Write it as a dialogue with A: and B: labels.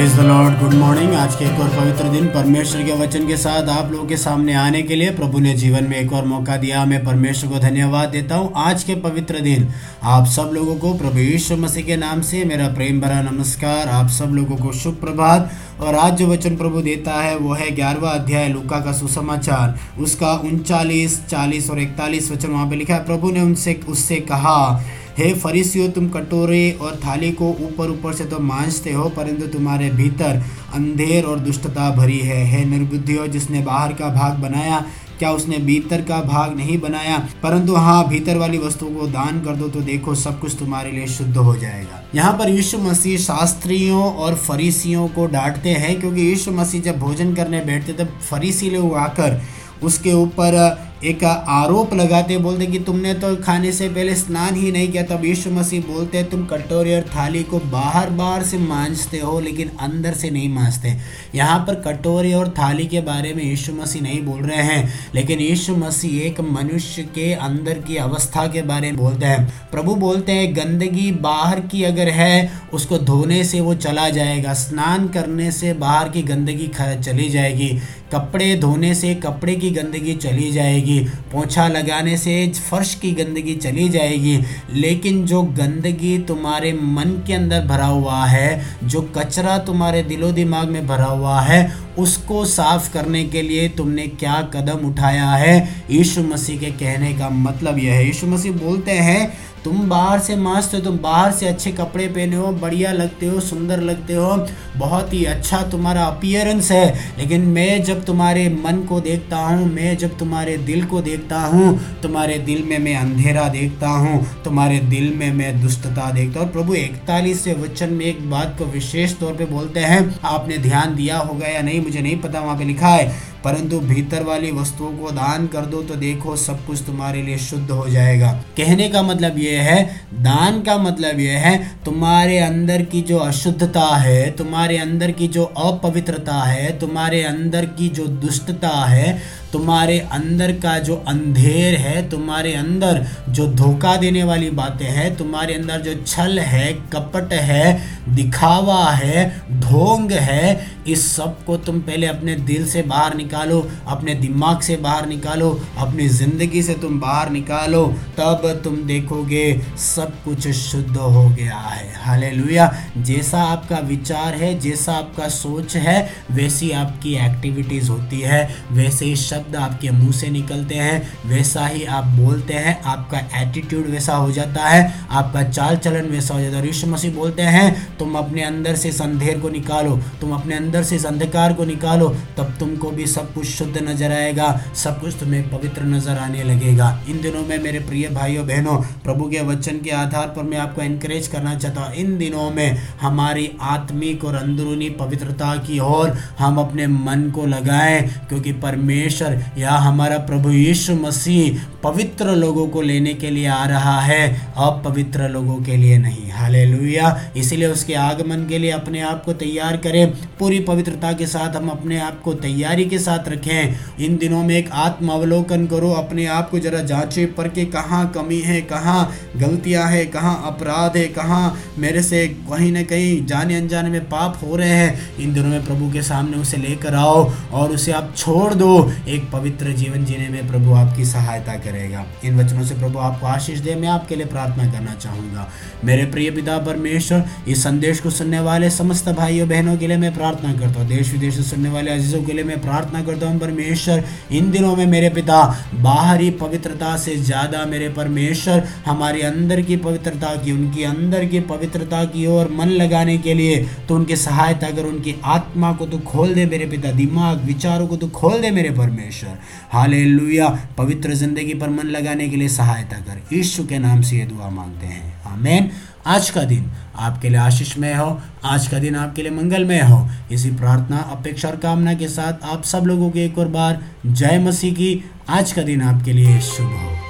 A: Praise the lord good morning आज के एक और पवित्र दिन परमेश्वर के वचन के साथ आप लोगों के सामने आने के लिए प्रभु ने जीवन में एक और मौका दिया। मैं परमेश्वर को धन्यवाद देता हूँ। आज के पवित्र दिन आप सब लोगों को प्रभु यीशु मसीह के नाम से मेरा प्रेम भरा नमस्कार। आप सब लोगों को शुभ प्रभात। और आज जो वचन प्रभु देता है, वो है ग्यारहवा अध्याय लुका का सुसमाचार। उसका उनचालीस, चालीस और इकतालीस वचन वहाँ पे लिखा है। प्रभु ने उनसे, उससे कहा हे फरीसियो, तुम कटोरे और थाली को ऊपर ऊपर से तो मांझते हो, परंतु तुम्हारे भीतर अंधेर और दुष्टता भरी है। हे निर्बुद्धियो, जिसने बाहर का भाग बनाया, क्या उसने भीतर का भाग नहीं बनाया? परंतु हाँ भीतर वाली वस्तु को दान कर दो तो देखो सब कुछ तुम्हारे लिए शुद्ध हो जाएगा। यहाँ पर यीशु मसीह शास्त्रियों और फरीसियों को डांटते हैं, क्योंकि यीशु मसीह जब भोजन करने बैठते, तब फरीसी लोग आकर उसके ऊपर एक आरोप लगाते बोलते कि तुमने तो खाने से पहले स्नान ही नहीं किया, तब यीशु मसीह बोलते हैं, तुम कटोरी और थाली को बाहर बाहर से मांझते हो, लेकिन अंदर से नहीं मांझते यहाँ पर कटोरी और थाली के बारे में यीशु मसीह नहीं बोल रहे हैं, लेकिन यीशु मसीह एक मनुष्य के अंदर की अवस्था के बारे में बोलते हैं। प्रभु बोलते हैं, गंदगी बाहर की अगर है, उसको धोने से वो चला जाएगा, स्नान करने से बाहर की गंदगी चली जाएगी, कपड़े धोने से कपड़े की गंदगी चली जाएगी। पोछा लगाने से फर्श की गंदगी चली जाएगी। लेकिन जो गंदगी तुम्हारे मन के अंदर भरा हुआ है, जो कचरा तुम्हारे दिलो दिमाग में भरा हुआ है उसको साफ़ करने के लिए तुमने क्या कदम उठाया है? यीशु मसीह के कहने का मतलब यह है। यीशु मसीह बोलते हैं, तुम बाहर से मस्त हो, तुम बाहर से अच्छे कपड़े पहने हो, बढ़िया लगते हो, सुंदर लगते हो, बहुत ही अच्छा तुम्हारा अपियरेंस है। लेकिन मैं जब तुम्हारे मन को देखता हूँ, मैं जब तुम्हारे दिल को देखता हूँ, तुम्हारे दिल में मैं अंधेरा देखता हूँ, तुम्हारे दिल में मैं दुष्टता देखता हूँ। प्रभु इकतालीस से वचन में एक बात को विशेष तौर पर बोलते हैं, आपने ध्यान दिया होगा या नहीं? मुझे नहीं पता वहाँ पे लिखा है परंतु भीतर वाली वस्तुओं को दान कर दो तो देखो सब कुछ तुम्हारे लिए शुद्ध हो जाएगा। कहने का मतलब यह है, दान का मतलब यह है, तुम्हारे अंदर की जो अशुद्धता है, तुम्हारे अंदर की जो अपवित्रता है, तुम्हारे अंदर की जो दुष्टता है, तुम्हारे अंदर का जो अंधेर है, तुम्हारे अंदर जो धोखा देने वाली बातें हैं, तुम्हारे अंदर जो छल है, कपट है, दिखावा है, ढोंग है, इस सबको तुम पहले अपने दिल से बाहर निकालो अपने दिमाग से बाहर निकालो, अपनी ज़िंदगी से तुम बाहर निकालो, तब तुम देखोगे सब कुछ शुद्ध हो गया है। हाले जैसा आपका विचार है, जैसा आपका सोच है, वैसी आपकी एक्टिविटीज़ होती है। वैसे ही शब्द आपके मुँह से निकलते हैं, वैसा ही आप बोलते हैं, आपका एटीट्यूड वैसा हो जाता है, आपका चाल चलन वैसा हो जाता है। ऋषि मसीह बोलते हैं, तुम अपने अंदर से संधेर को निकालो, तुम अपने अंदर से अंधकार को निकालो, तब तुमको भी सब कुछ शुद्ध नज़र आएगा, सब कुछ तुम्हें पवित्र नज़र आने लगेगा। इन दिनों में मेरे प्रिय भाइयों, बहनों, प्रभु के वचन के आधार पर मैं आपको इनक्रेज करना चाहता हूँ। इन दिनों में हमारी आत्मिक और अंदरूनी पवित्रता की ओर हम अपने मन को लगाएँ, क्योंकि परमेश्वर या हमारा प्रभु यीशु मसीह पवित्र लोगों को लेने के लिए आ रहा है, अपवित्र लोगों के लिए नहीं। हाले इसीलिए उसके आगमन के लिए अपने आप को तैयार करें। पूरी पवित्रता के साथ हम अपने आप को तैयारी के साथ रखें। इन दिनों में एक आत्मावलोकन करो। अपने आप को जरा जांचे पर के कहाँ कमी है, कहाँ गलतियाँ हैं, कहाँ अपराध है, कहाँ मेरे से कहीं ना कहीं जाने अनजाने में पाप हो रहे हैं। इन दिनों में प्रभु के सामने उसे लेकर आओ और उसे आप छोड़ दो। एक पवित्र जीवन जीने में प्रभु आपकी सहायता करेगा। इन वचनों से प्रभु आपको आशीष दे। मैं आपके लिए प्रार्थना करना चाहूँगा। मेरे प्रिय पिता परमेश्वर, इस संदेश को सुनने वाले समस्त भाइयों बहनों के लिए मैं प्रार्थना करता हूँ। देश विदेश से सुनने वाले अजीज़ों के लिए मैं प्रार्थना करता हूँ, परमेश्वर, इन दिनों में मेरे पिता, बाहरी पवित्रता से ज़्यादा मेरे परमेश्वर, हमारे अंदर की पवित्रता की, उनकी अंदर की पवित्रता की ओर मन लगाने के लिए तो उनकी सहायता कर, उनकी आत्मा को तो खोल दे मेरे पिता, दिमाग, विचारों को तो खोल दे मेरे परमेश्वर। हाल पवित्र ज़िंदगी पर मन लगाने के लिए सहायता कर। ईश्व के नाम से ये दुआ मांगते हैं। आमेन। आज का दिन आपके लिए आशीषमय हो, आज का दिन आपके लिए मंगलमय हो। इसी प्रार्थना, अपेक्षा और कामना के साथ आप सब लोगों के एक और बार जय मसीह की। आज का दिन आपके लिए शुभ हो।